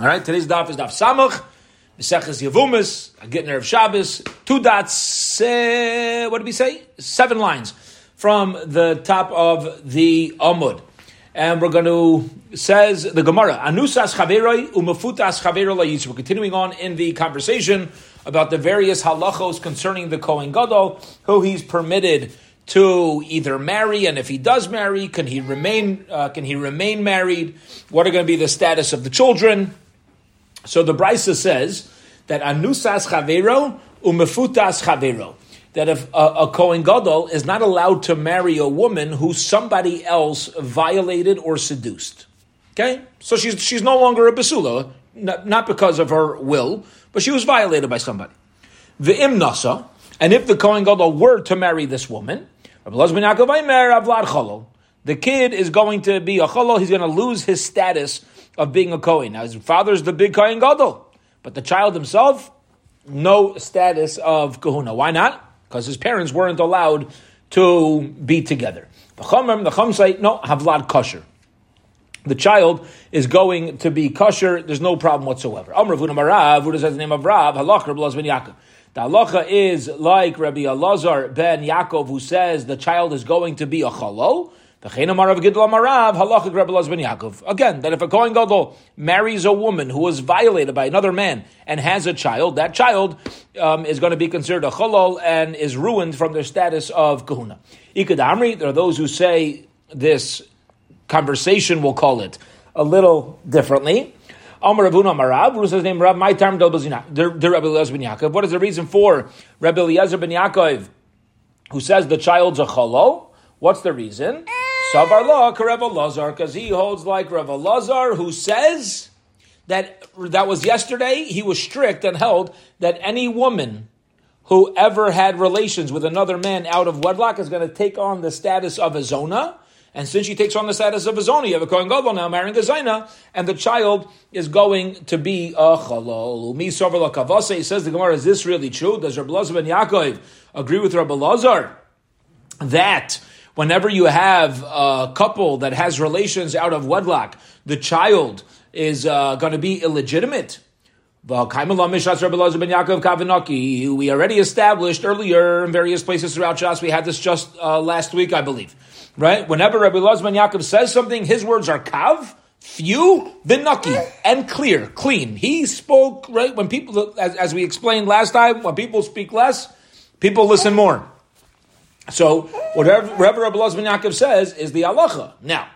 All right, today's daf is daf samach. Meseches Yavumis, a Gitner of Shabbos, two dots, uh, what did we say? Seven lines from the top of the Amud. And we're going to, says the Gemara, Anusas Chaveroi Umafutas Chavero We're continuing on in the conversation about the various halachos concerning the Kohen Gadol, who he's permitted to either marry, and if he does marry, can he remain? Uh, can he remain married? What are going to be the status of the children? So the Brisa says that anusas chavero umefutas chavero. That if a, a Kohen Gadol is not allowed to marry a woman who somebody else violated or seduced. Okay? So she's, she's no longer a basula, not, not because of her will, but she was violated by somebody. The imnasa, and if the Kohen Gadol were to marry this woman, the kid is going to be a cholol, he's going to lose his status of being a Kohen. Now, his father is the big Kohen Gadol, but the child himself, no status of kahuna. Why not? Because his parents weren't allowed to be together. The Chumim, the Chum say, no, Havlad kosher. The child is going to be kosher. There's no problem whatsoever. Amr Vuna Marav, who does the name of Rav, Halach Rabbi ben Yaakov. The halacha is like Rabbi Elazar ben Yaakov, who says the child is going to be a chalol. Again, that if a Kohen Gadol marries a woman who was violated by another man and has a child, that child um, is going to be considered a cholol and is ruined from their status of kahuna. Ikadamri, there are those who say this conversation, we'll call it, a little differently. Amar Ravuna Marav, who says name Rav, my term the Rabbi Eliezer ben Yaakov. What is the reason for Rabbi Eliezer ben Yaakov, who says the child's a cholol? What's the reason? Savar law, Rav Lazar, because he holds like Rav Lazar, who says that that was yesterday. He was strict and held that any woman who ever had relations with another man out of wedlock is going to take on the status of a zona. And since she takes on the status of a zona, you have a Kohen Gadol now marrying a Zaina, and the child is going to be a Chalol. Mi Kavase, he says the Gemara, is this really true? Does Rabbi Lazar ben Yaakov agree with Rabbi Lazar that whenever you have a couple that has relations out of wedlock, the child is uh, going to be illegitimate. We already established earlier in various places throughout Shas. We had this just uh, last week, I believe. Right? Whenever Rabbi Lazman Yaakov says something, his words are kav, few, vinaki, and clear, clean. He spoke, right? When people, as, as we explained last time, when people speak less, people listen more. So whatever, whatever Rabbi Lazar Yaakov says is the halacha. Now,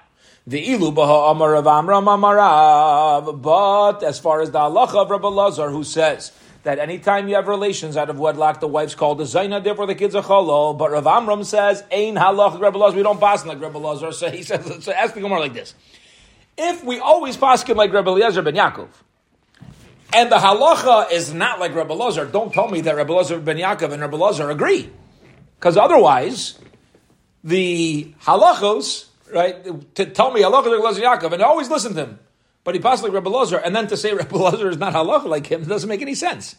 the ilu baha amar of Amram amarav. But as far as the halacha of Rabbi Lazar, who says that anytime you have relations out of wedlock, the wife's called a zaina, therefore the kid's a cholol. But Rav Amram says, "Ain halach Rabbi Lazar. We don't pass like Rabbi Lazar." So he says, so ask the Gemara like this: If we always pass him like Rabbi Eliezer ben Yaakov, and the halacha is not like Rabbi Lazar, don't tell me that Rabbi Lazar ben Yaakov and Rabbi Lazar agree. Because otherwise, the halachos, right, to tell me halachos like Yaakov, and I always listen to him. But he passed like Rebbe Lazar, and then to say Rebbe Lazar is not halacha like him, doesn't make any sense.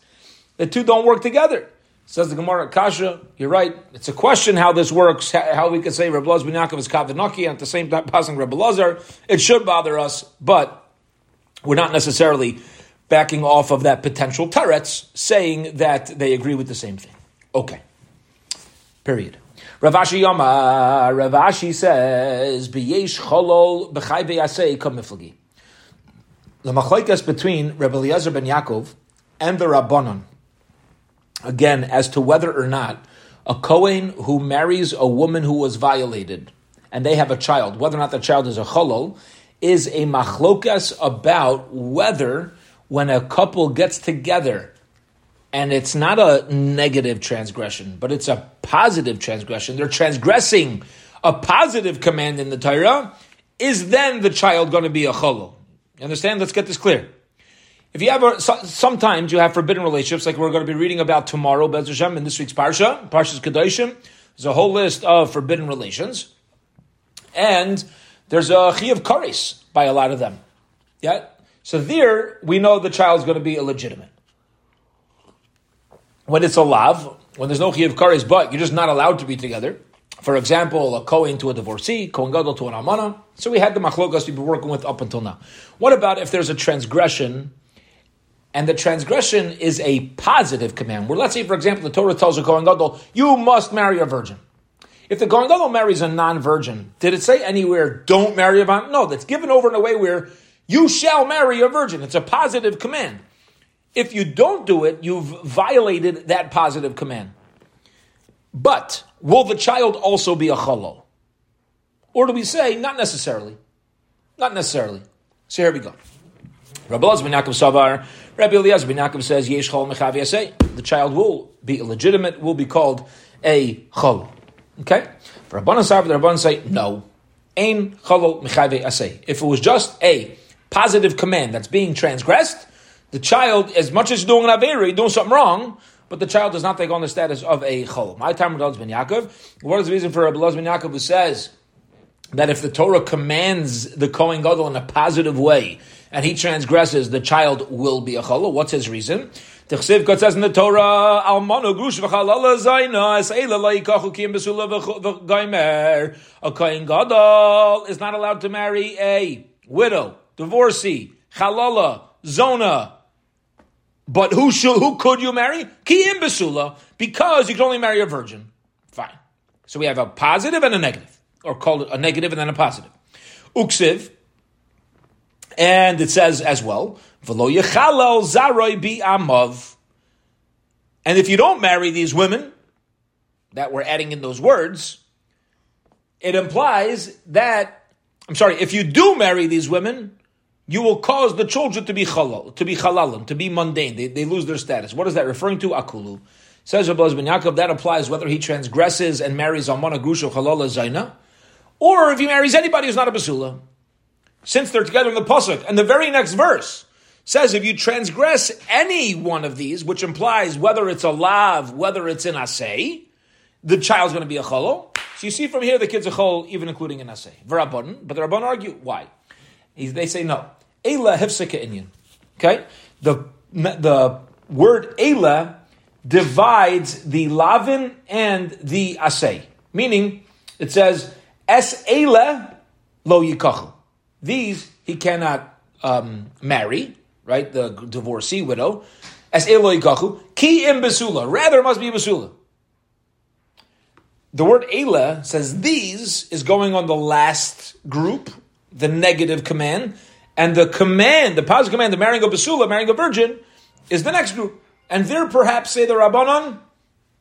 The two don't work together. Says the Gemara Kasha, you're right. It's a question how this works, how we could say Rebbe Lazar ben Yaakov is Kavanaki, and at the same time passing Rebbe Lazar. It should bother us, but we're not necessarily backing off of that potential teretz, saying that they agree with the same thing. Okay. Period. Rav Ashi Yama, Rav Ashi says, B'yesh cholol b'chai b'yasei kamiflagi. The machlaikas between Rabbi Eliezer ben Yaakov and the Rabbanon, again, as to whether or not a Kohen who marries a woman who was violated and they have a child, whether or not the child is a cholol, is a machlokas about whether when a couple gets together and it's not a negative transgression, but it's a positive transgression. They're transgressing a positive command in the Torah. Is then the child going to be a cholol? You understand? Let's get this clear. If you have a, sometimes you have forbidden relationships, like we're going to be reading about tomorrow, Bez Hashem, in this week's parsha, Parshas Kedoshim. There's a whole list of forbidden relations, and there's a chiyav kares by a lot of them. Yeah. So there, we know the child's going to be illegitimate when it's a lav, when there's no chiyav kares, but you're just not allowed to be together For example, a Kohen to a divorcee, Kohen Gadol to an Amana. So we had the machlokas we've been working with up until now. What about if there's a transgression, and the transgression is a positive command? Where let's say, for example, the Torah tells a Kohen Gadol, you must marry a virgin. If the Kohen Gadol marries a non-virgin, did it say anywhere, don't marry a virgin? No, that's given over in a way where you shall marry a virgin. It's a positive command. If you don't do it, you've violated that positive command. But will the child also be a chalal? Or do we say, not necessarily? Not necessarily. So here we go. Rabbi Elazar ben Savar, Rabbi Eliezer ben Yaakov says, Yesh chol mechav The child will be illegitimate, will be called a chol. Okay? For Rabbanan Savar, the Rabbanan say, no. Ein chalol mechav If it was just a positive command that's being transgressed, the child, as much as doing an Averi, doing something wrong, but the child does not take on the status of a chol. My time with ben Yaakov. What is the reason for Rabbi ben Yaakov who says that if the Torah commands the Kohen Gadol in a positive way and he transgresses, the child will be a chol? What's his reason? Tichsiv God says in the Torah, Almano grush v'chalala zayna es eila la'ikachu kim besula v'gaimer. A Kohen Gadol is not allowed to marry a widow, divorcee, chalala, zona, but who should, who could you marry? Ki imbesula, because you can only marry a virgin. Fine. So we have a positive and a negative, or call it a negative and then a positive. Uksiv, and it says as well, v'lo yechalel zaroi bi amav. And if you don't marry these women that we're adding in those words, it implies that I'm sorry, if you do marry these women, you will cause the children to be halal, to be halalim, to be mundane. They, they lose their status. What is that referring to? Akulu. Says Rabbi ben Yaakov, that applies whether he transgresses and marries Amana Grusha Halala Zaina, or if he marries anybody who's not a Basula. Since they're together in the Pasuk. And the very next verse says if you transgress any one of these, which implies whether it's a lav, whether it's an asay, the child's going to be a cholo. So you see from here the kid's a chol, even including an asay. But the Rabban argue, why? They say no. Ela hefsika inyan. Okay? The, the word Ela divides the lavin and the asay. Meaning, it says, Es Ela lo yikachu. These he cannot um, marry, right? The divorcee widow. Es Ela lo yikachu. Ki im besula. Rather, it must be besula. The word Ela says these is going on the last group, the negative command, and the command, the positive command, the marrying a basula, marrying a virgin, is the next group. And there perhaps say the Rabbanon,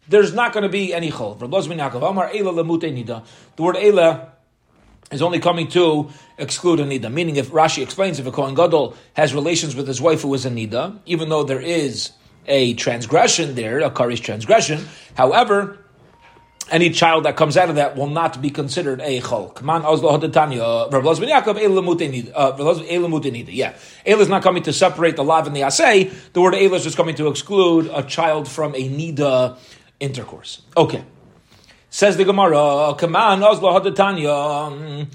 there's not going to be any chol. The word Ela is only coming to exclude a nida. Meaning, if Rashi explains, if a Kohen Gadol has relations with his wife who is a nida, even though there is a transgression there, a karish transgression, however, any child that comes out of that will not be considered a chol. Kaman ben Yaakov, Elamutinida. Uh, yeah. Ela is not coming to separate the lav and the asay. The word Ela is just coming to exclude a child from a nida intercourse. Okay. Says the Gemara, Kaman Oslo Hadatanya. Um,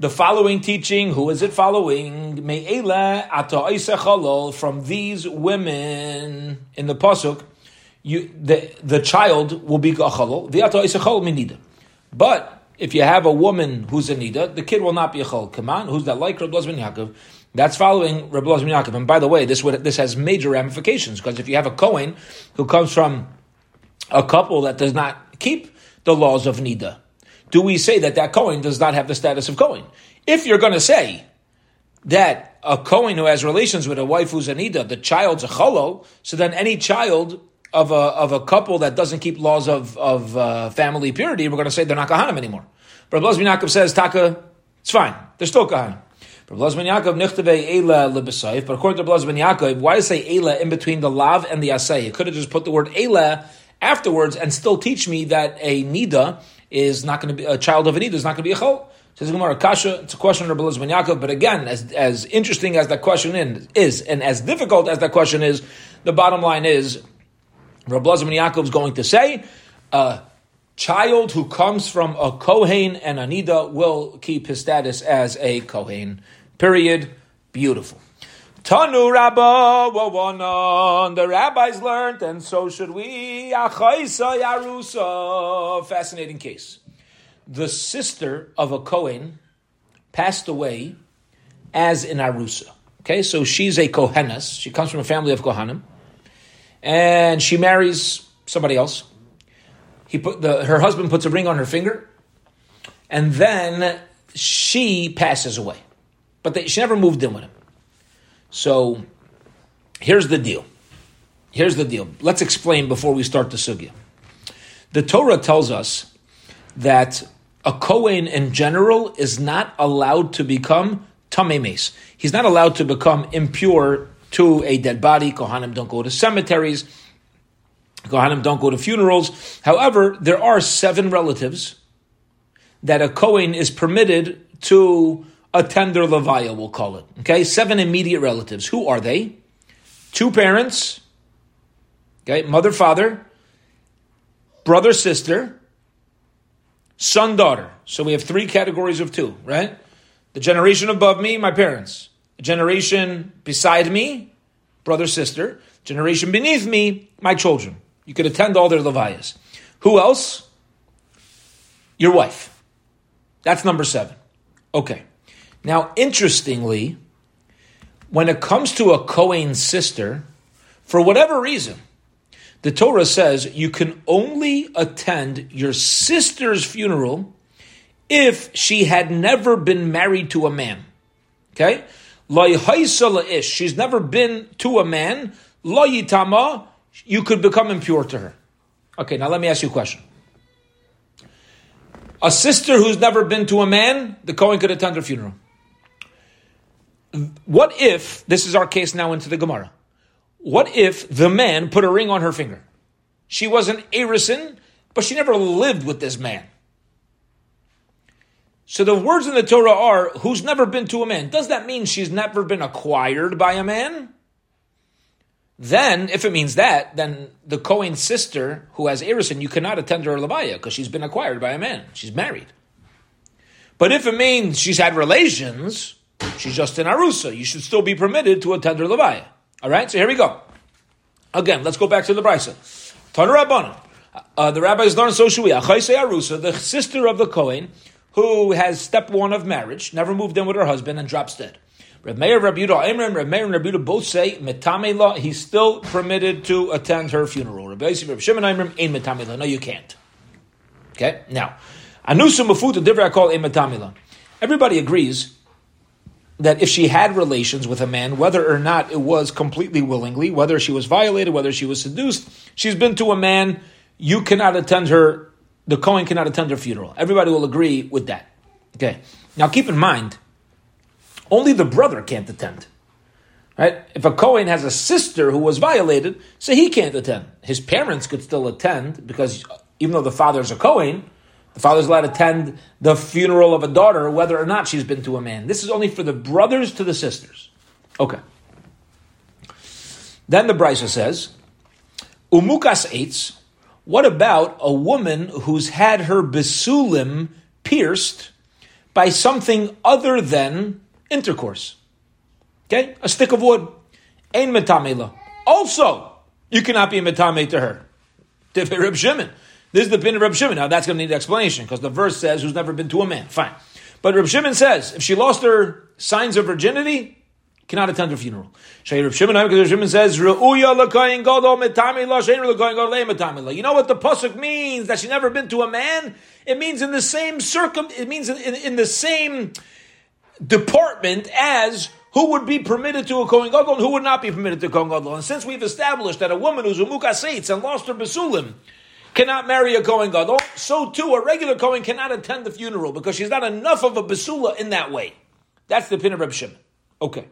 the following teaching, who is it following? Me'ela ata from these women in the pasuk you, the, the child will be a chalal. minida. But if you have a woman who's a nida, the kid will not be a. Come on, who's that like Rabbi ben Yaakov? That's following Rabbi ben Yaakov. And by the way, this would, this has major ramifications because if you have a Kohen who comes from a couple that does not keep the laws of nida, do we say that that Kohen does not have the status of Kohen? If you're going to say that a Kohen who has relations with a wife who's a nida, the child's a chalal, so then any child of a, of a couple that doesn't keep laws of, of uh, family purity, we're going to say they're not Kahanim anymore. But Rabbi Yaakov says, Taka, it's fine. They're still Kahanim. But according to Rabbi Yaakov, why say Ela in between the Lav and the Asay? You could have just put the word Ela afterwards and still teach me that a Nida is not going to be, a child of a Nida is not going to be a Chol. Says Gemara, Kasha, it's a question of ben Yaakov, but again, as, as interesting as that question is, and as difficult as that question is, the bottom line is, Rabbi Lazar Yaakov is going to say, a child who comes from a Kohen and Anida will keep his status as a Kohen. Period. Beautiful. Tanu Rabba. The rabbis learned, and so should we. Achaisa Yarusa. Fascinating case. the sister of a Kohen passed away as an Arusa. Okay, so she's a Kohenes. She comes from a family of Kohanim. And she marries somebody else. He put the, her husband puts a ring on her finger. And then she passes away. But they, she never moved in with him. So here's the deal. Here's the deal. Let's explain before we start the sugya. The Torah tells us that a Kohen in general is not allowed to become tamemes. He's not allowed to become impure to a dead body. Kohanim don't go to cemeteries. Kohanim don't go to funerals. However, there are seven relatives that a Kohen is permitted to attend their levaya, we'll call it. Okay, seven immediate relatives. Who are they? Two parents, okay, mother, father, brother, sister, son, daughter. So we have three categories of two, right? The generation above me, my parents. Generation beside me, brother, sister. Generation beneath me, my children. You could attend all their levayas. Who else? Your wife. That's number seven. Okay. Now, interestingly, when it comes to a Kohen sister, for whatever reason, the Torah says you can only attend your sister's funeral if she had never been married to a man. Okay? She's never been to a man. You could become impure to her. Okay, now let me ask you a question. A sister who's never been to a man, the Kohen could attend her funeral. What if, this is our case now into the Gemara, what if the man put a ring on her finger? She was an Arison, but she never lived with this man. So the words in the Torah are, who's never been to a man. Does that mean she's never been acquired by a man? Then, if it means that, then the Kohen sister who has Erison, you cannot attend her Levaya because she's been acquired by a man. She's married. But if it means she's had relations, she's just in Arusa, you should still be permitted to attend her Levaya. All right, so here we go. Again, let's go back to the Brisa. Tanur Uh, the rabbis learn so shui. Arusa, the sister of the Kohen, who has step one of marriage, never moved in with her husband, and drops dead. Reb Meir, Reb Yehuda, Imran, Reb Meir, and Reb Yehuda both say metamela. He's still permitted to attend her funeral. Reb Yosef, Reb Shimon, Imran, ain't metamela. No, you can't. Okay, now anusa mafuta divra call a metamela. Everybody agrees that if she had relations with a man, whether or not it was completely willingly, whether she was violated, whether she was seduced, she's been to a man. You cannot attend her the Kohen cannot attend her funeral. Everybody will agree with that. Okay. Now keep in mind, only the brother can't attend. Right? If a Kohen has a sister who was violated, so he can't attend. His parents could still attend because even though the father's a Kohen, the father's allowed to attend the funeral of a daughter, whether or not she's been to a man. This is only for the brothers to the sisters. Okay. Then the Brisa says, Umukas eitz, what about a woman who's had her besulim pierced by something other than intercourse? Okay, a stick of wood. Ein metamela. Also, you cannot be metame to her. Reb Shimon. This is the pin of Reb Shimon. Now that's going to need an explanation because the verse says who's never been to a man. Fine. But Reb Shimon says if she lost her signs of virginity, cannot attend her funeral. Shimon Shimon says, You know what the pasuk means that she never been to a man? It means in the same circum. It means in, in, in the same department as who would be permitted to a Kohen Gadol and who would not be permitted to a Kohen Gadol. And since we've established that a woman who's a Mukaseitz and lost her Besulim cannot marry a Kohen Gadol, so too a regular Kohen cannot attend the funeral because she's not enough of a Besula in that way. That's the pin of Reb Shimon. Okay.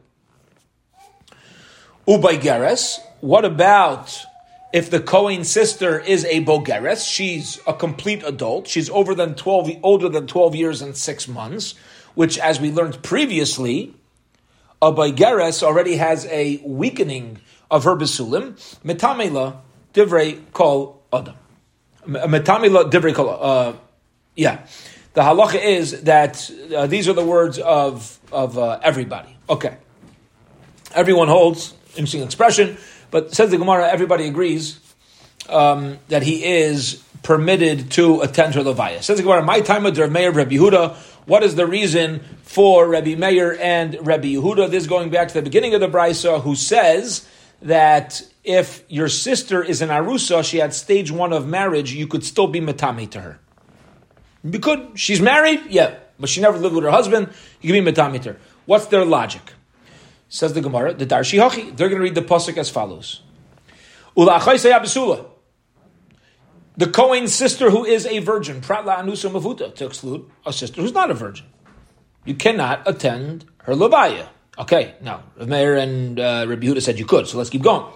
Ubaygeres. What about if the Kohen sister is a Bogeres? She's a complete adult. She's over than 12, older than 12 years and six months, which, as we learned previously, a Bogeres already has a weakening of her Besulim. Metamela divrei kol adam. Metamela divrei kol, uh, yeah. The halacha is that uh, these are the words of, of uh, everybody. Okay. Everyone holds interesting expression, but says the Gemara, everybody agrees um, that he is permitted to attend her levaya. Says the Gemara, my time of Meir Rabbi Yehuda. What is the reason for Rabbi Meir and Rabbi Yehuda? This is going back to the beginning of the brisa, who says that if your sister is an arusa, she had stage one of marriage, you could still be matami to her. You could. She's married, yeah, but she never lived with her husband. You can be matami to her. What's their logic? Says the Gemara, the Darshi Hachi. They're going to read the pasuk as follows: the Kohen's sister who is a virgin, pratla anusa mavuta, to exclude a sister who's not a virgin. You cannot attend her levaya. Okay, now Rav Meir and uh, Rabbi Yehuda said you could, so let's keep going.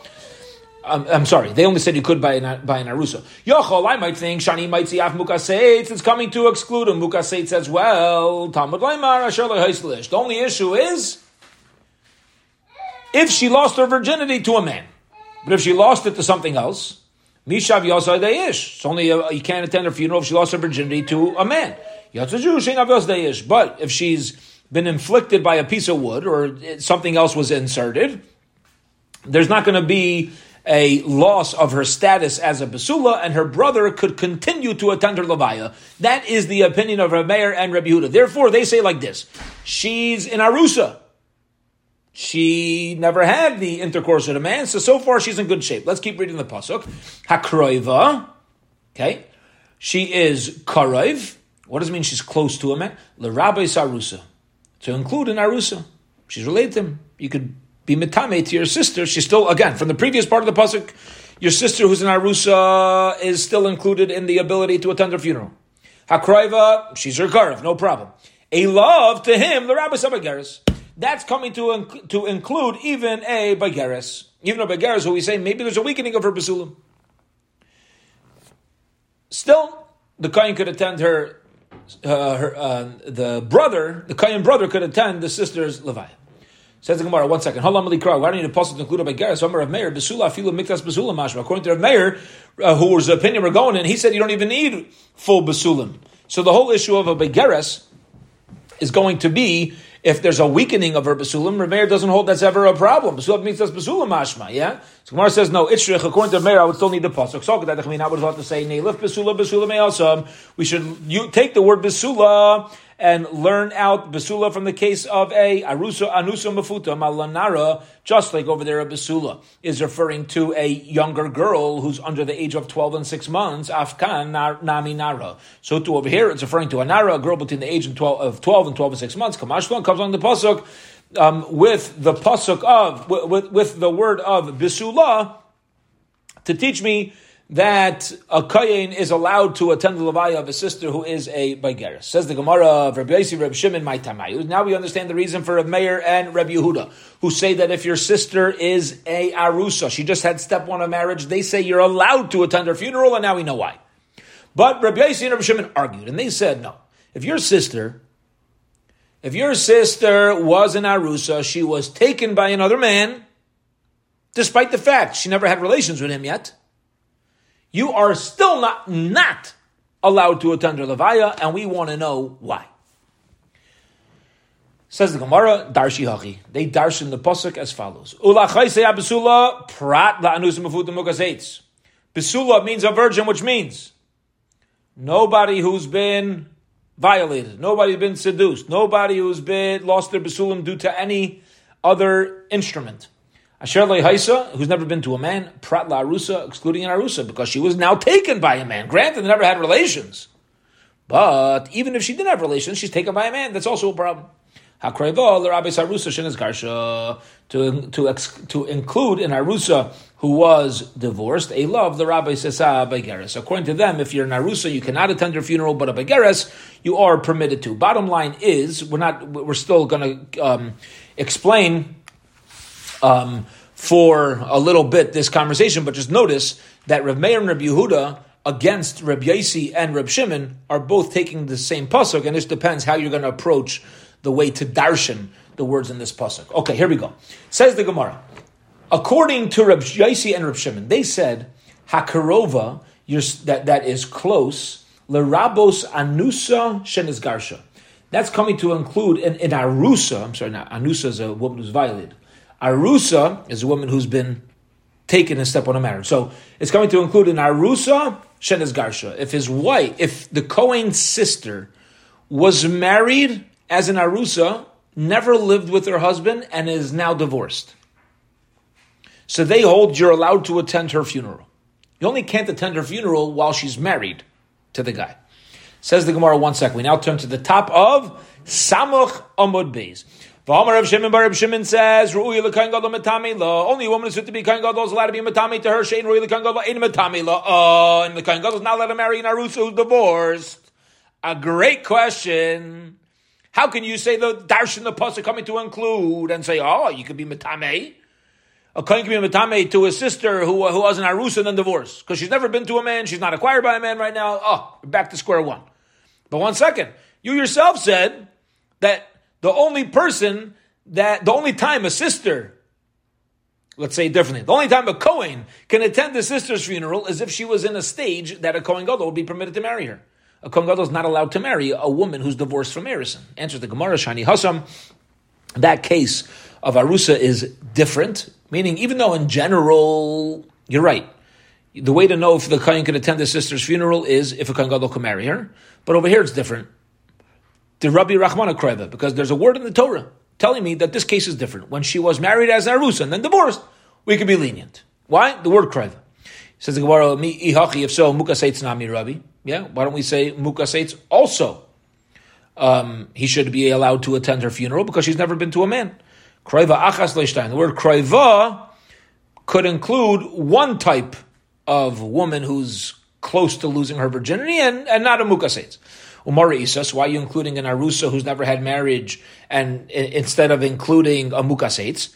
Um, I'm sorry, they only said you could by an, by an arusa. Yochol, I might think Shani might see af mukaseitz. It's coming to exclude him. Mukaseitz as well. Talmud Laimar Asher The only issue is if she lost her virginity to a man, but if she lost it to something else, Mishav Yosai Deish. It's only a, you can't attend her funeral if she lost her virginity to a man. But if she's been inflicted by a piece of wood or something else was inserted, there's not going to be a loss of her status as a basula, and her brother could continue to attend her levaya. That is the opinion of Meir and Rabbi Yehuda. Therefore, they say like this: She's in arusa. She never had the intercourse with a man, so so far she's in good shape. Let's keep reading the pasuk. Hakroiva, okay, she is karoiv. What does it mean? She's close to a man. L'rabbi sarusa, to include an arusa. She's related to him. You could be mitame to your sister. She's still again from the previous part of the pasuk. Your sister, who's an arusa, is still included in the ability to attend her funeral. Hakroiva, she's her karav, no problem. A love to him, the rabbi sabageris that's coming to, inc- to include even a Bageres. Even a Bageres who we say maybe there's a weakening of her Basulim. Still, the Kayan could attend her, uh, her uh, the brother, the Kayan brother could attend the sister's Leviah. Says the Gemara, one second. Why don't you need a to include a? Omer of Meir, Basula, Afilu Miktas Basula Mashma. According to Rav Meir, uh, who was the opinion we're going in, he said you don't even need full Basulim. So the whole issue of a Bageres is going to be if there's a weakening of her basulim, Rameir doesn't hold that's ever a problem. Basulim means that's basulim mashma, yeah? So Gemara says, no, Itzrich, according to Rameir, I would still need the pasuk. So I would have to say, Neilif basula basula me'asam. We should you, take the word basula and learn out basula from the case of a arusa anusa mafuta malanara, just like over there a basula is referring to a younger girl who's under the age of twelve and six months. Afkan nami nara. So to over here, it's referring to a nara, a girl between the age of twelve, of 12 and twelve and six months. Kamashlan comes on the pasuk. Um, with the pasuk of with, with the word of bisula to teach me that a kayin is allowed to attend the levaya of a sister who is a baigeris. Says the Gemara of Rabbi Yossi, Rabbi Shimon, my tamayu. Now we understand the reason for Rabbi Meir and Rabbi Yehuda, who say that if your sister is a arusa, she just had step one of marriage, they say you're allowed to attend her funeral, and now we know why. But Rabbi Yossi and Rabbi Shimon argued, and they said no. If your sister, if your sister was an arusa, she was taken by another man, despite the fact she never had relations with him yet you are still not not allowed to attend levaya, and we want to know why. Says the Gemara, Darshi Hachi. They darshan the pasuk as follows: Ula Besula prat la'anus Besula means a virgin, which means nobody who's been violated, nobody who's been seduced, nobody who's been lost their besulim due to any other instrument. Asher Haisa, who's never been to a man, Prat La Arusa, excluding an Arusa, because she was now taken by a man. Granted, they never had relations. But even if she didn't have relations, she's taken by a man. That's also a problem. To, to, to include an Arusa who was divorced, a love, the Rabbi says, ah, Begeres. According to them, if you're an Arusa, you cannot attend her funeral, but a Begeres, you are permitted to. Bottom line is, we're not, we're still going to um, explain um, for a little bit this conversation, but just notice that Rav Meir and Rav Yehuda against Rav Yaisi and Rav Shimon are both taking the same pasuk, and this depends how you're going to approach the way to darshan the words in this pasuk. Okay, here we go. Says the Gemara. According to Rav Yaisi and Rav Shimon, they said Hakarova that that is close lerabos anusa shenis That's coming to include an, an arusa. I'm sorry, not anusa is a woman who's violated. Arusa is a woman who's been taken a step on a marriage. So it's going to include an arusa shenes garsha. If his wife, if the Kohen's sister was married as an arusa, never lived with her husband, and is now divorced. So they hold you're allowed to attend her funeral. You only can't attend her funeral while she's married to the guy. Says the Gemara, one second. We now turn to the top of Samuch Amud Beis. V'amar Rav Shimon Bar Rav Shimon says, Ru'uy l'kain gadol metami la. Only a woman is fit to be kain gadol is allowed to be metami to her. Shein ru'uy l'kain gadol ain't metami la. Uh, and the kain gadol is not allowed to marry an arusa who's divorced. A great question. How can you say the darshan the pasuk coming to include and say, oh, you could be metame? A kohen can be metame to a sister who who was an arusa and then divorced because she's never been to a man, she's not acquired by a man right now. Oh, back to square one. But one second, you yourself said that the only person that the only time a sister, let's say differently, the only time a Kohen can attend the sister's funeral is if she was in a stage that a Kohen Gadol would be permitted to marry her. A Kohen Gadol is not allowed to marry a woman who's divorced from Erison. Answers the Gemara, Shani Hassam. That case of Arusa is different, meaning even though in general, you're right, the way to know if the Kohen can attend the sister's funeral is if a Kohen Gadol can marry her. But over here it's different the Rabbi Rahmana Kreva, because there's a word in the Torah telling me that this case is different. When she was married as an Arusa and then divorced, we could be lenient. Why? The word Kreva. Says the Gemara, if so, mukaseitz nami Rabbi. Yeah, why don't we say mukaseitz also? Um, he should be allowed to attend her funeral because she's never been to a man. Kreva achas leishtain. The word kreva could include one type of woman who's close to losing her virginity and, and not a mukaseitz. Umar Isas, why are you including an Arusa who's never had marriage and instead of including a Mukasates?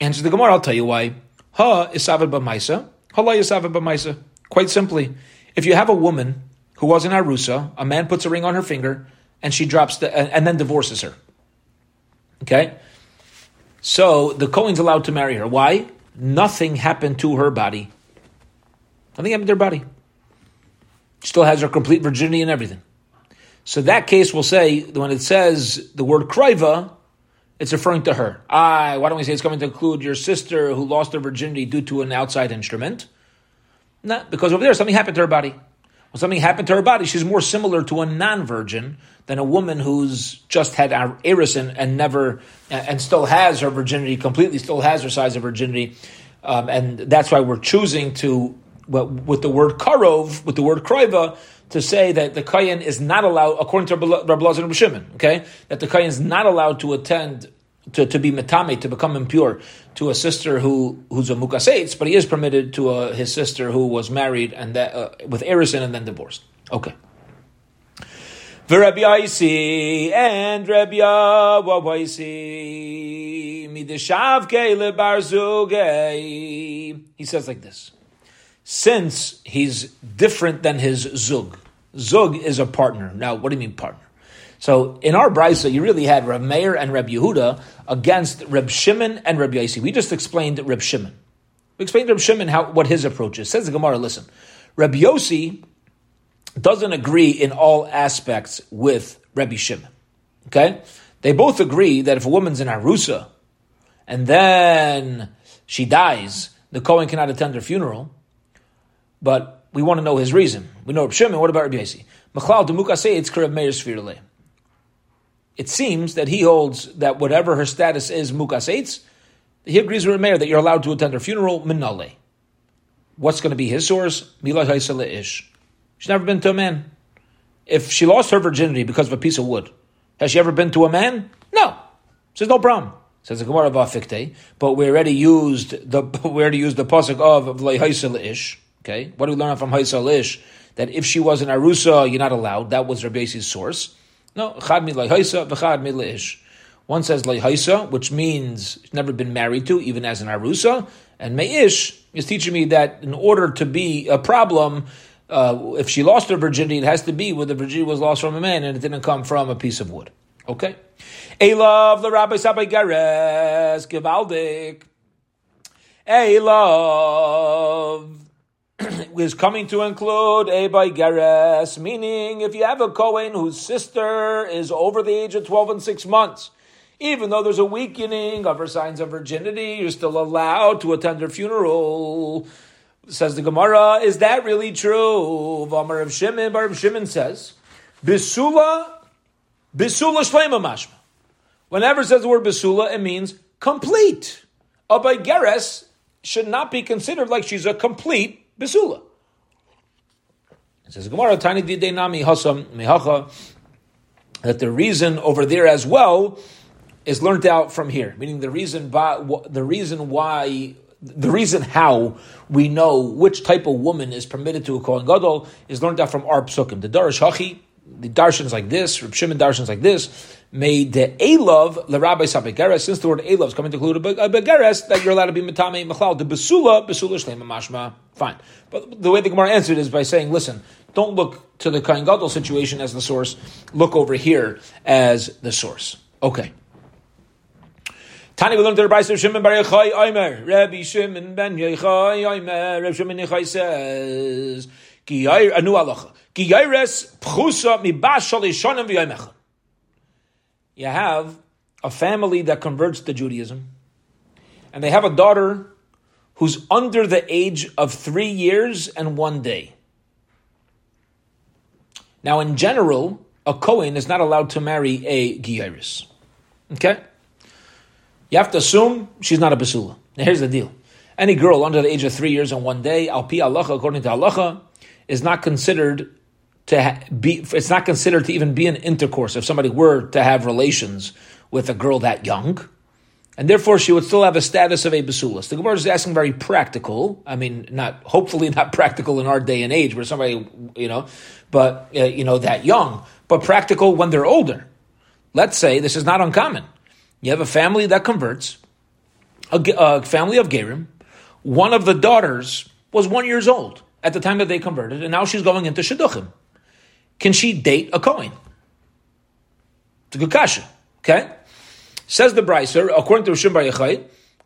Answer the Gemara, I'll tell you why. Ha isavad b'maisa, hala isavad b'maisa. Quite simply, if you have a woman who was an Arusa, a man puts a ring on her finger, and she drops the, and, then divorces her. Okay? So the Kohen's allowed to marry her. Why? Nothing happened to her body. Nothing happened to her body. She still has her complete virginity and everything. So that case will say when it says the word kraiva, it's referring to her. Ah, why don't we say it's coming to include your sister who lost her virginity due to an outside instrument? No, because over there something happened to her body. When something happened to her body, she's more similar to a non-virgin than a woman who's just had erison and never and still has her virginity completely, still has her size of virginity, um, and that's why we're choosing to with the word karov, with the word kroiva, to say that the Kayan is not allowed, according to Rabbi Lazar and Shimon, okay, that the Kayan is not allowed to attend, to, to be metame, to become impure, to a sister who who's a mukaseitz, but he is permitted to a, his sister who was married and that, uh, with erison and then divorced. Okay. Rabbi Yaisi and Rabbi Yawaisi mideshavke lebarzuge. He says like this since he's different than his zug. Zug is a partner. Now, what do you mean partner? So in our brisa, you really had Reb Meir and Reb Yehuda against Reb Shimon and Reb Yaisi. We just explained Reb Shimon. We explained Reb Shimon how what his approach is. Says the Gemara, listen, Reb Yosi doesn't agree in all aspects with Reb Shimon. Okay, they both agree that if a woman's in Arusa and then she dies, the Kohen cannot attend her funeral but we want to know his reason. We know Reb Shimon. What about Rabbi Yossi? Machlal demuka say it's karev meir sfirle. It seems that he holds that whatever her status is mukas he agrees with Meir that you're allowed to attend her funeral minale. What's going to be his source? Mila ish. She's never been to a man. If she lost her virginity because of a piece of wood, has she ever been to a man? No. Says no problem. Says the Gemara Vafikte, but we already used the we already used the pasuk of ish. Okay, what do we learn from Haisal Ish? That if she was an Arusa, you're not allowed. That was Rabbeisi's source. No, Chad mi Haisa, v'chad mi Ish. One says Haisa, which means she's never been married to, even as an Arusa. And Me'ish is teaching me that in order to be a problem, uh, if she lost her virginity, it has to be where the virginity was lost from a man and it didn't come from a piece of wood. Okay? Elav the Rabbi Sabai Gares, Givaldik. Elav is coming to include a by Geres, meaning if you have a Kohen whose sister is over the age of 12 and 6 months, Even though there's a weakening of her signs of virginity, you're still allowed to attend her funeral. Says the Gemara, is that really true? Vamar of Shimon, Bar Shimon says, Bisula, Bisula Shlema Mashma. Whenever it says the word Bisula, it means complete. A by Geres should not be considered like she's a complete Bisula. It says Gemara, Tani Nami Hasam Mihacha, that the reason over there as well is learned out from here, meaning the reason by, the reason why the reason how we know which type of woman is permitted to a Kohen Gadol is learned out from our psukim. The Darish Hachi, the Darshan's like this, Reb Shimon Darshan's like this. Made the Elov the Rabbi Sabegeres, since the word Elov is coming to include a Begeres, that you're allowed to be Matame Machlal. The Besula, Besula Shlema Mashma, fine. But the way the Gemara answered is by saying, listen, don't look to the Kain Gadol situation as the source, look over here as the source. Okay. Tani we learned the Rabbi Shimon Bar Yochai Omer. Rabbi Shimon ben Yochai Omer. Rabbi Shimon Yochai says, Ki yair anu alacha. Ki yaires pchusa mi bas shalishonim v'yomecha. You have a family that converts to Judaism, and they have a daughter who's under the age of three years and one day. Now, in general, a Kohen is not allowed to marry a Giyaris. Okay? You have to assume she's not a Basula. Now, here's the deal. Any girl under the age of three years and one day, al pi halacha, according to halacha, is not considered to be, it's not considered to even be an intercourse if somebody were to have relations with a girl that young. And therefore, she would still have a status of a basulas. The Gemara is asking very practical. I mean, not hopefully not practical in our day and age where somebody, you know, but uh, you know that young, but practical when they're older. Let's say this is not uncommon. You have a family that converts, a, a family of Gerim. One of the daughters was one years old at the time that they converted, and now she's going into shidduchim. Can she date a Kohen? It's a good kasha. Okay? Says the Brisa, according to Rishon Bar Yochai,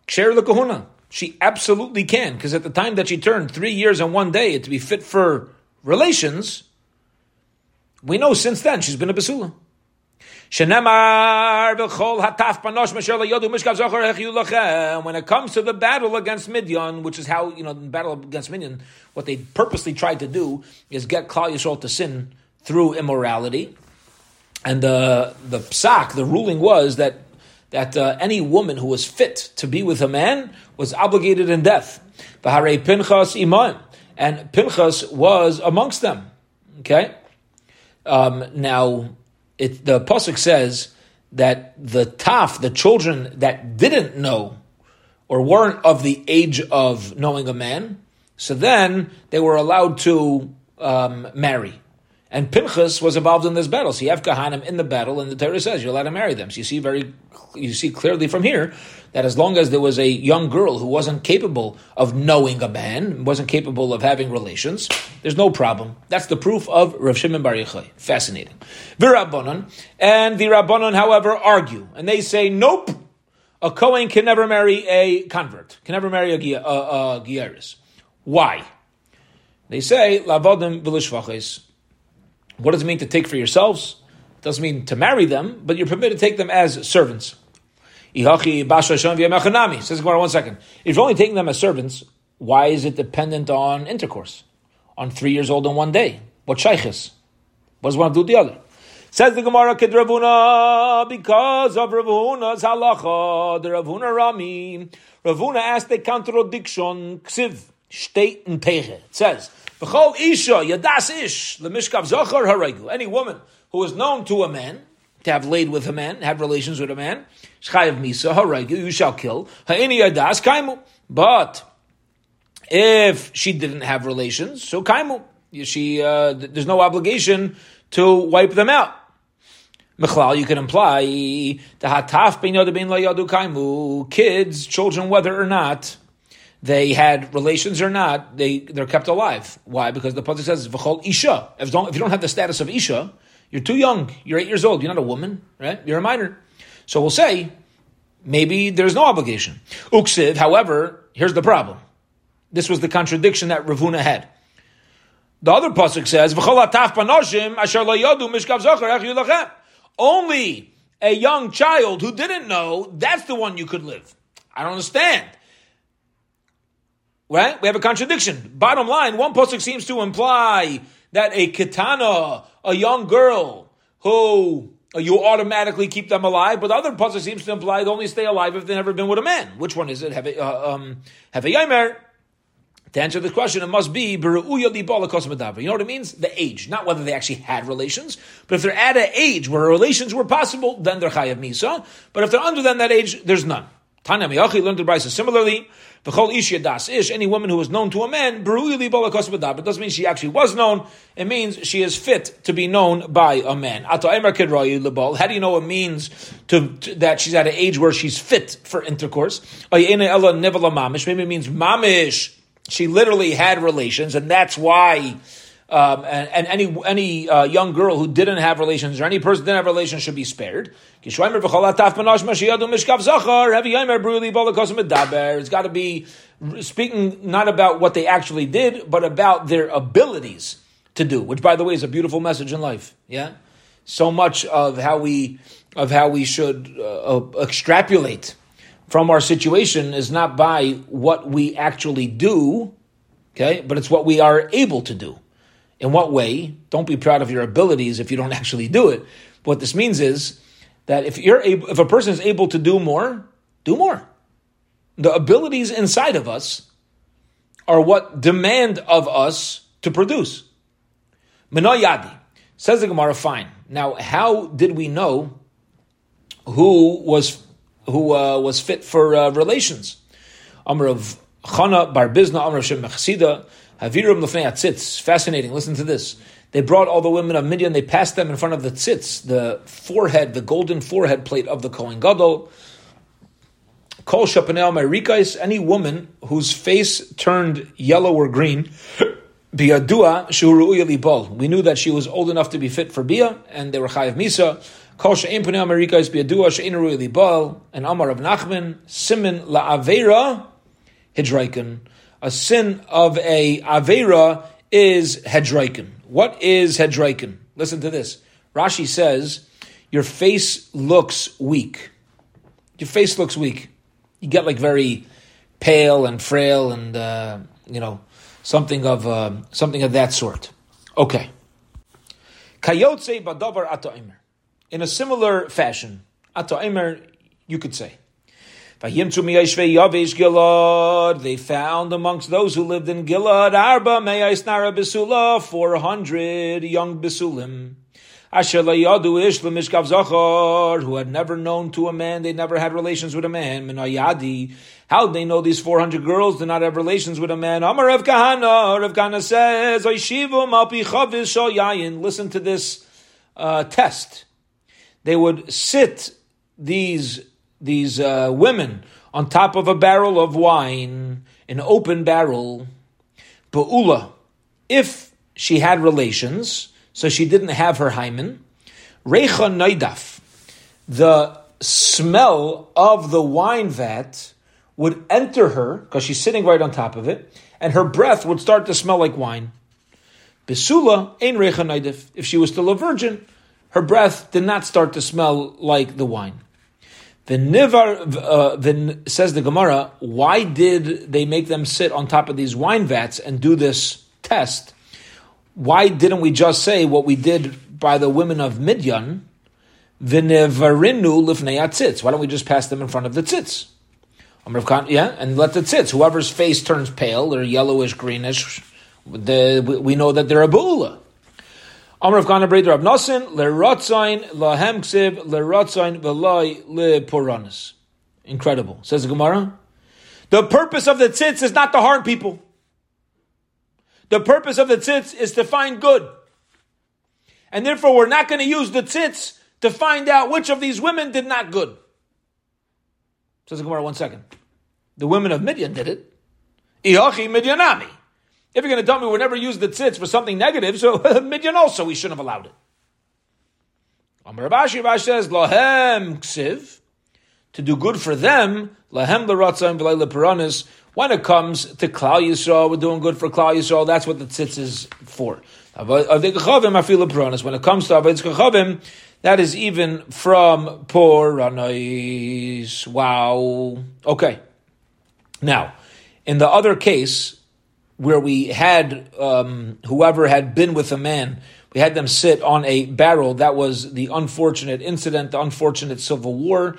Ksher Kahuna. She absolutely can, because at the time that she turned three years and one day to be fit for relations, we know since then she's been a Basula. When it comes to the battle against Midian, which is how, you know, the battle against Midian, what they purposely tried to do is get Klal Yisrael to sin through immorality. And the, the psak, the ruling was that, that uh, any woman who was fit to be with a man was obligated in death. Bahare Pinchas Iman. And Pinchas was amongst them. Okay? Um, now, it, the pasuk says that the taf, the children that didn't know or weren't of the age of knowing a man, so then they were allowed to um, marry. And Pinchas was involved in this battle. So you have Kahanim in the battle, and the Torah says you're allowed to marry them. So you see very, you see clearly from here that as long as there was a young girl who wasn't capable of knowing a man, wasn't capable of having relations, there's no problem. That's the proof of Rav Shimon Bar Yochai. Fascinating. Virabbanon, and the Rabbanon, however, argue, and they say, nope, a Kohen can never marry a convert, can never marry a, a, a Why? They say, lavodim v'lishvaches. What does it mean to take for yourselves? It doesn't mean to marry them, but you're permitted to take them as servants. Says one second. If you're only taking them as servants, why is it dependent on intercourse? On three years old and one day? What shaykhis? What does one do the other? Says the Gemara, Kid Ravuna, because of Ravuna's halacha, the Ravuna Rami. Ravuna asked a contradiction, ksiv, state and teche. It says, V'chol isha yadas ish lemishkav zachar haregu. Any woman who is known to a man to have laid with a man, have relations with a man, shchayav misa haregu. You shall kill ha'ini yadas kaimu. But if she didn't have relations, so kaimu. She uh, there's no obligation to wipe them out. Mechlal, you can imply the hataf ben yadu ben la yadu kaimu. Kids, children, whether or not they had relations or not, they, they're kept alive. Why? Because the Pasuk says, V'chol Isha. If, if you don't have the status of Isha, you're too young. You're eight years old. You're not a woman, right? You're a minor. So we'll say, maybe there's no obligation. Uksiv, however, here's the problem. This was the contradiction that Ravuna had. The other pasuk says, "V'chol ataf panoshim Only a young child who didn't know, that's the one you could live. I don't understand. Right? We have a contradiction. Bottom line, one pasuk seems to imply that a katana, a young girl who uh, you automatically keep them alive, but the other pasuk seems to imply they only stay alive if they've never been with a man. Which one is it? Have a, uh, um, have a. To answer this question, it must be You know what it means? The age, not whether they actually had relations, but if they're at an age where relations were possible, then they're chayav misa. But if they're under than that age, there's none. Tanya Miyachi learned the Brisa similarly. V'chol ish das ish, any woman who is known to a man, It doesn't mean she actually was known. It means she is fit to be known by a man. How do you know it means to, to, that she's at an age where she's fit for intercourse? Maybe it means mamish. She literally had relations, and that's why um, and, and, any any uh, young girl who didn't have relations or any person didn't have relations should be spared. It's got to be speaking not about what they actually did, but about their abilities to do. Which, by the way, is a beautiful message in life. Yeah, so much of how we of how we should uh, extrapolate from our situation is not by what we actually do, okay, but it's what we are able to do. In what way? Don't be proud of your abilities if you don't actually do it. What this means is that if you're able, if a person is able to do more, do more. The abilities inside of us are what demand of us to produce. Minoyadi says the Gemara. Fine. Now, how did we know who was who uh, was fit for uh, relations? Amr of Chana Bar Bizna, Amr of Shem Havirum lefnei tzitz. Fascinating. Listen to this. They brought all the women of Midian. They passed them in front of the tzitz, the forehead, the golden forehead plate of the Kohen Gadol. Kol shapanel merikais. Any woman whose face turned yellow or green. Biadua shuru'ya bol. We knew that she was old enough to be fit for bia, and they were chayav misa. Kol she'im panel merikais biadua she'in ru'ya bol. And Amar of Nachman simin la'avera hidraikin a sin of a Avera is Hedraikin. What is Hedraikin? Listen to this. Rashi says, Your face looks weak. Your face looks weak. You get like very pale and frail and, uh, you know, something of, uh, something of that sort. Okay. Kayotze badavar ataimer. In a similar fashion, ataimer, you could say. They found amongst those who lived in Gilad, Arba Me'aisnara Besula, 400 young Besulim. Who had never known to a man, they never had relations with a man. Minayadi. How they know these 400 girls did not have relations with a man? Amar Rav Kahana. Rav Kahana says, Listen to this uh, test. They would sit these these uh, women on top of a barrel of wine, an open barrel. Ba'ula, if she had relations, so she didn't have her hymen, Recha Naidaf, the smell of the wine vat would enter her, because she's sitting right on top of it, and her breath would start to smell like wine. Besula, ein Recha Naidaf. If she was still a virgin, her breath did not start to smell like the wine. The Nivar, uh, says the Gemara, why did they make them sit on top of these wine vats and do this test? Why didn't we just say what we did by the women of Midian? V'nevarinu lifnei. Why don't we just pass them in front of the tzitz? Yeah, and let the tzitz, whoever's face turns pale or yellowish, greenish, the, we know that they're a bula. Amr of Gana Breder Abnasin, Lerotzain, Lahem Ksiv, Lerotzain, Veloi, Le Incredible. Says the Gemara. The purpose of the tzitz is not to harm people. The purpose of the tzitz is to find good. And therefore, we're not going to use the tzitz to find out which of these women did not good. Says the Gemara, one second. The women of Midian did it. Iachi Midianami. If you're going to tell me we never use the tzitz for something negative, so midyan also we shouldn't have allowed it. Amar Rav Ashi Rabash says, Lohem ksiv. to do good for them, lahem l'ratzon v'lei leperanis. When it comes to Klal Yisrael, we're doing good for Klal Yisrael. That's what the tzitz is for. When it comes to Avodah Kachavim, that is even from Poranais. Wow. Okay. Now, in the other case, where we had um, whoever had been with a man, we had them sit on a barrel. That was the unfortunate incident, the unfortunate civil war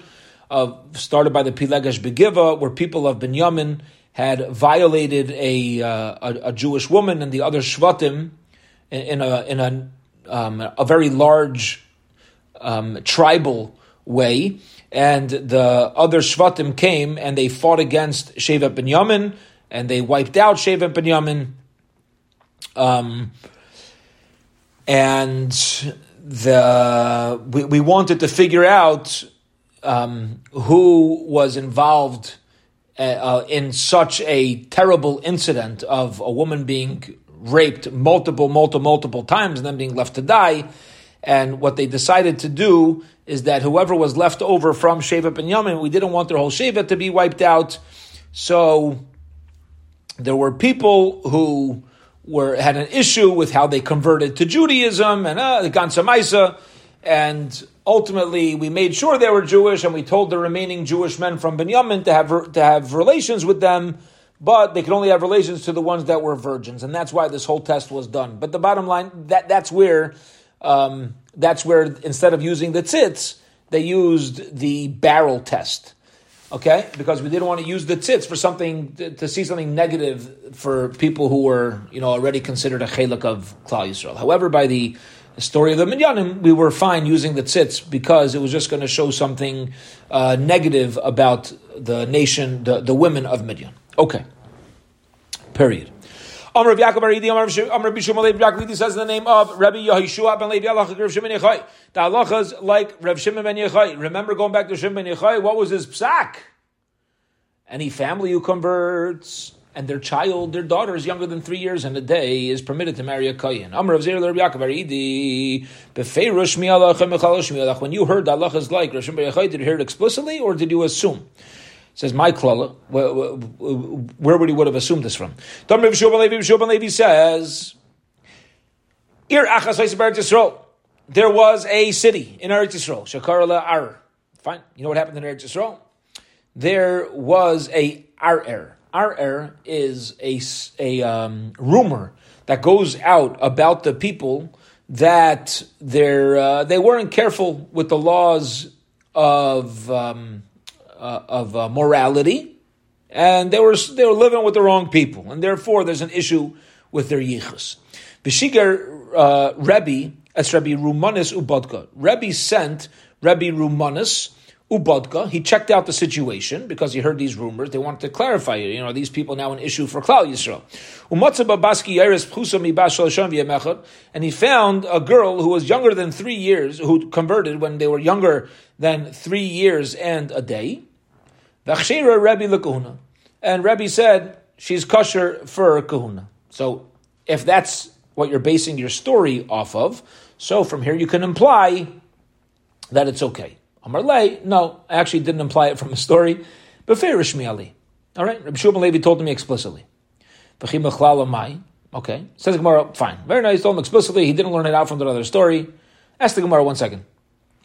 uh, started by the Pilegesh Begiva, where people of Binyamin had violated a, uh, a, a Jewish woman and the other Shvatim in, in a in a um, a very large um, tribal way, and the other Shvatim came and they fought against Shevet Binyamin and they wiped out Shevet Binyamin. Um, and the we, we wanted to figure out um, who was involved uh, uh, in such a terrible incident of a woman being raped multiple, multiple, multiple times and then being left to die. And what they decided to do is that whoever was left over from Shevet Binyamin, we didn't want their whole Shevet to be wiped out. So there were people who were had an issue with how they converted to Judaism and uh, the Gansamaisa, and ultimately we made sure they were Jewish, and we told the remaining Jewish men from Binyamin to have to have relations with them, but they could only have relations to the ones that were virgins, and that's why this whole test was done. But the bottom line that that's where um, that's where instead of using the tzitz, they used the barrel test. Okay, because we didn't want to use the tzitz for something to, to, see something negative for people who were, you know, already considered a chelik of Klal Yisrael. However, by the story of the Midyanim, we were fine using the tzitz because it was just going to show something uh, negative about the nation, the, the women of Midian. Okay, period. Amr of Yaakov Bar Idi, Amr of Bishum Alev Yaakov says in the name of Rabbi Yehoshua ben Levi Allah Rav Shimon Yechai. The halachas like Rav Shimon ben Yechai. Remember going back to Shimon ben Yechai, what was his psak? Any family who converts and their child, their daughter is younger than three years and a day, is permitted to marry a kohen. Amr of Zer Rabbi Yaakov Bar Idi, Befeirush Mialach When you heard that Allah is like Rav Shimon ben Yechai, did you hear it explicitly or did you assume? Says my klala. Where, where, would he would have assumed this from? Levi Levi says, Ir Yisrael. There was a city in Eretz Yisrael, Shakar Ar. Fine. You know what happened in Eretz Yisrael? There was a Ar Ar is a, a um, rumor that goes out about the people that they're, uh, they weren't careful with the laws of um, uh, of uh, morality, and they were they were living with the wrong people, and therefore there's an issue with their yichus. Bishigar uh, Rebbe, as Rebbe Rumanis Ubodka. Rebbe sent Rebbe Rumanis Ubodka. He checked out the situation because he heard these rumors. They wanted to clarify it. You know, these people now an issue for Klal Yisrael? And he found a girl who was younger than three years, who converted when they were younger than three years and a day. V'achshira Rebbe lekahuna. And Rebbe said, she's kosher for kahuna. So if that's what you're basing your story off of, so from here you can imply that it's okay. Amar Le, no, I actually didn't imply it from a story, but fairish Ali. All right, Rabbi Shulman Levi told me explicitly. Okay, says the Gemara, fine, very nice. Told him explicitly. He didn't learn it out from another story. Ask the Gemara one second.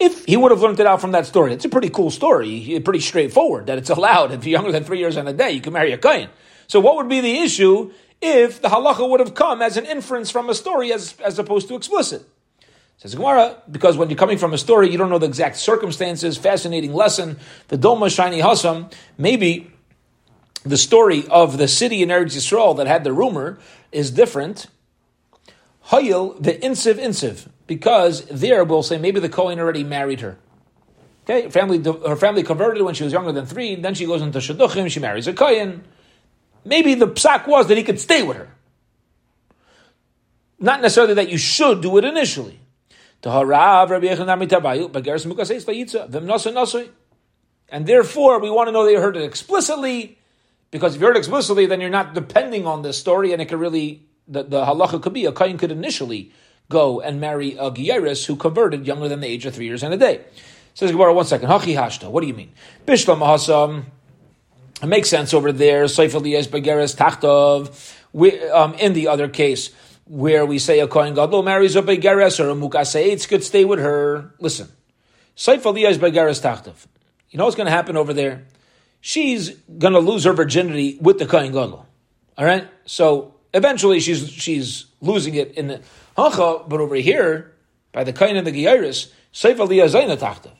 If he would have learned it out from that story, it's a pretty cool story, eh, pretty straightforward, that it's allowed if you're younger than three years and a day, you can marry a kohen. So what would be the issue if the halacha would have come as an inference from a story as, as opposed to explicit? Says Gemara, because when you're coming from a story, you don't know the exact circumstances, fascinating lesson, the Doma Shiny Hassam, maybe the story of the city in Eretz Yisrael that had the rumor is different. Hayil, the insiv insiv, because there we'll say maybe the Kohen already married her. Okay, family, her family converted when she was younger than three, then she goes into Shadduchim, she marries a Kohen. Maybe the psak was that he could stay with her. Not necessarily that you should do it initially. And therefore, we want to know that you heard it explicitly, because if you heard it explicitly, then you're not depending on this story, and it could really, the, the halacha could be, a kohen could initially go and marry a Gieris who converted younger than the age of three years and a day. Says Gemara, one second. Hachi hashta. What do you mean? Bishlam mahasam. It makes sense over there. Seif Eliyas Begeres Tachtov. Um, in the other case, where we say a Kohen Gadol marries a Begeres or a Mukaseitz could stay with her. Listen. Seif Eliyas Begeres Tachtov. You know what's going to happen over there? She's going to lose her virginity with the Kohen Gadol. All right? So eventually she's she's losing it in the Hacha, but over here, by the Kohen and the Geiris, Seif Eliyas Zaina Tachtov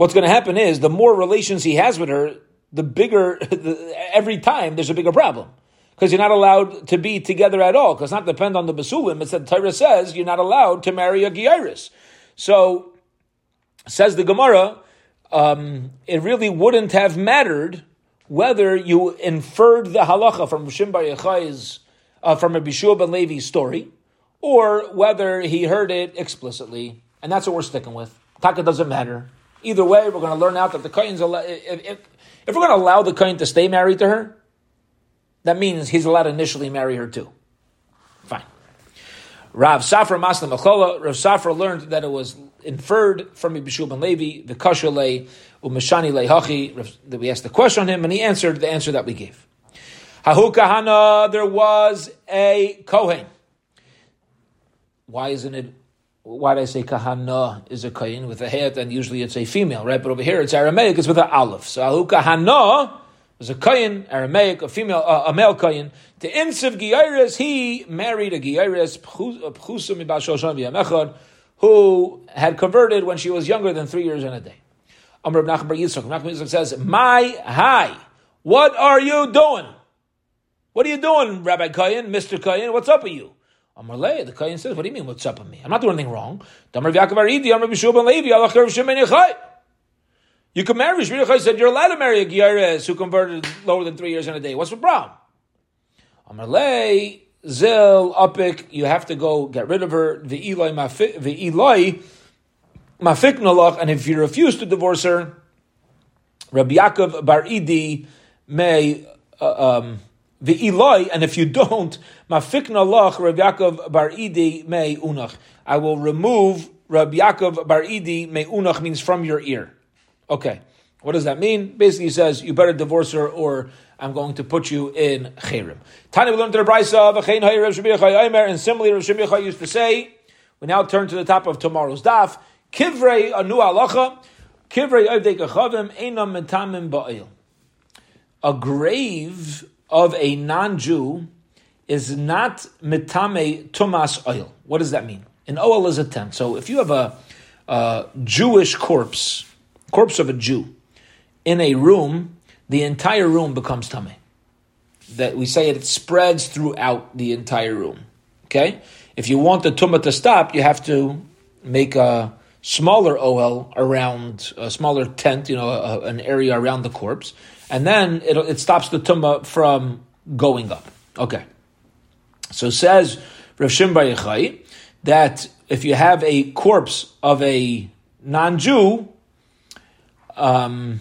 what's going to happen is the more relations he has with her, the bigger, the, every time there's a bigger problem. Because you're not allowed to be together at all. Because not depend on the Basulim. It's that Torah says you're not allowed to marry a Geiris. So, says the Gemara, um, it really wouldn't have mattered whether you inferred the halacha from Rishim Bar Yochai's, uh, from a Bishua ben Levi's story, or whether he heard it explicitly. And that's what we're sticking with. Taka doesn't matter. Either way, we're going to learn out that the Kain's, if, if, if we're going to allow the Kain to stay married to her, that means he's allowed to initially marry her too. Fine. Rav Safra Masna Machola, Rav Safra learned that it was inferred from Ibishul ben Levi, the Kasha lay, Umashani lay Hachi, that we asked the question on him, and he answered the answer that we gave. Hahu Kahana, there was a Kohen. Why isn't it why did I say kahana is a kain with a het, and usually it's a female, right? But over here it's Aramaic, it's with an aleph. So ahu kahana is a kain, Aramaic, a female, uh, a male kain. To Insiv Giyairis, he married a Giyairis, who had converted when she was younger than three years and a day. Amr Nachman Bar Yitzchak. Nachman Yitzchak says, My hi, what are you doing? What are you doing, Rabbi Kayin, Mr. Kayin? What's up with you? Amalei, the Kayan says, What do you mean, what's up with me? I'm not doing anything wrong. You can marry. Shmini Chai said, You're allowed to marry a Gyares who converted lower than three years in a day. What's the problem? Amalei, Zil, Upik, you have to go get rid of her. The Eloi, the Eloi, Mafik Nalach, and if you refuse to divorce her, Rabbi Yaakov Bar Idi may. Uh, um, the Eloi, and if you don't, mafikna Rabbi Yaakov Bar Idi me unach. I will remove Rabbi Yaakov Bar Idi me unach means from your ear. Okay, what does that mean? Basically, he says you better divorce her, or I'm going to put you in cherim. Tani we learned the brisa v'chein hay Rav Shemi and similarly Rav used to say. We now turn to the top of tomorrow's daf. Kivrei anu alacha, kivrei oivdei kachavim metamim ba'il. A grave of a non-Jew is not mitame tumas oil. What does that mean? An oil is a tent. So if you have a, a Jewish corpse, corpse of a Jew, in a room, the entire room becomes tame. That we say it, spreads throughout the entire room. Okay, if you want the tumah to stop, you have to make a smaller oil around a smaller tent, you know, a, an area around the corpse, and then it, it stops the tumah from going up. Okay. So says Rav Shim Yochai that if you have a corpse of a non-Jew um,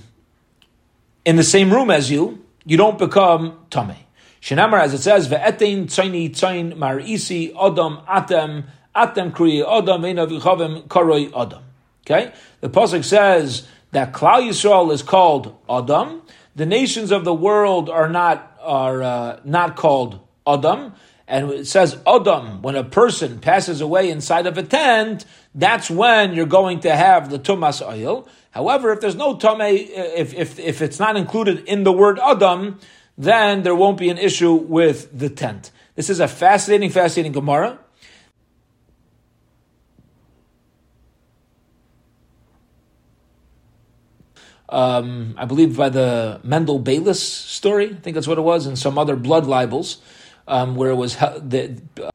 in the same room as you, you don't become tamei. Shinamar, as it says, ve'etein tzaini tzain marisi adam atem atem kriye adam ve'navichavim karoi adam. Okay, the pasuk says that Klal Yisrael is called Adam, the nations of the world are not are uh, not called Adam. And it says Adam, when a person passes away inside of a tent, that's when you're going to have the Tumas oil. However, if there's no Tomei, if, if, if it's not included in the word Adam, then there won't be an issue with the tent. This is a fascinating, fascinating Gemara. Um, I believe by the Mendel Beilis story. I think that's what it was, and some other blood libels, um, where it was the uh,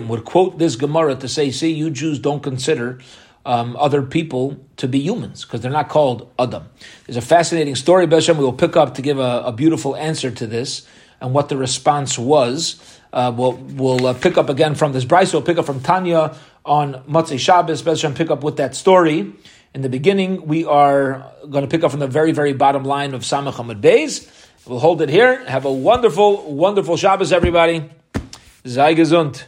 would quote this Gemara to say, "See, you Jews don't consider." Um, other people to be humans because they're not called Adam. There's a fascinating story, Beshem, we will pick up to give a, a beautiful answer to this and what the response was. Uh, we'll we'll uh, pick up again from this Brisa. We'll pick up from Tanya on Matzei Shabbos. Beshem, pick up with that story. In the beginning, we are going to pick up from the very, very bottom line of Samach Hamad Beis. We'll hold it here. Have a wonderful, wonderful Shabbos, everybody. Sei gesund.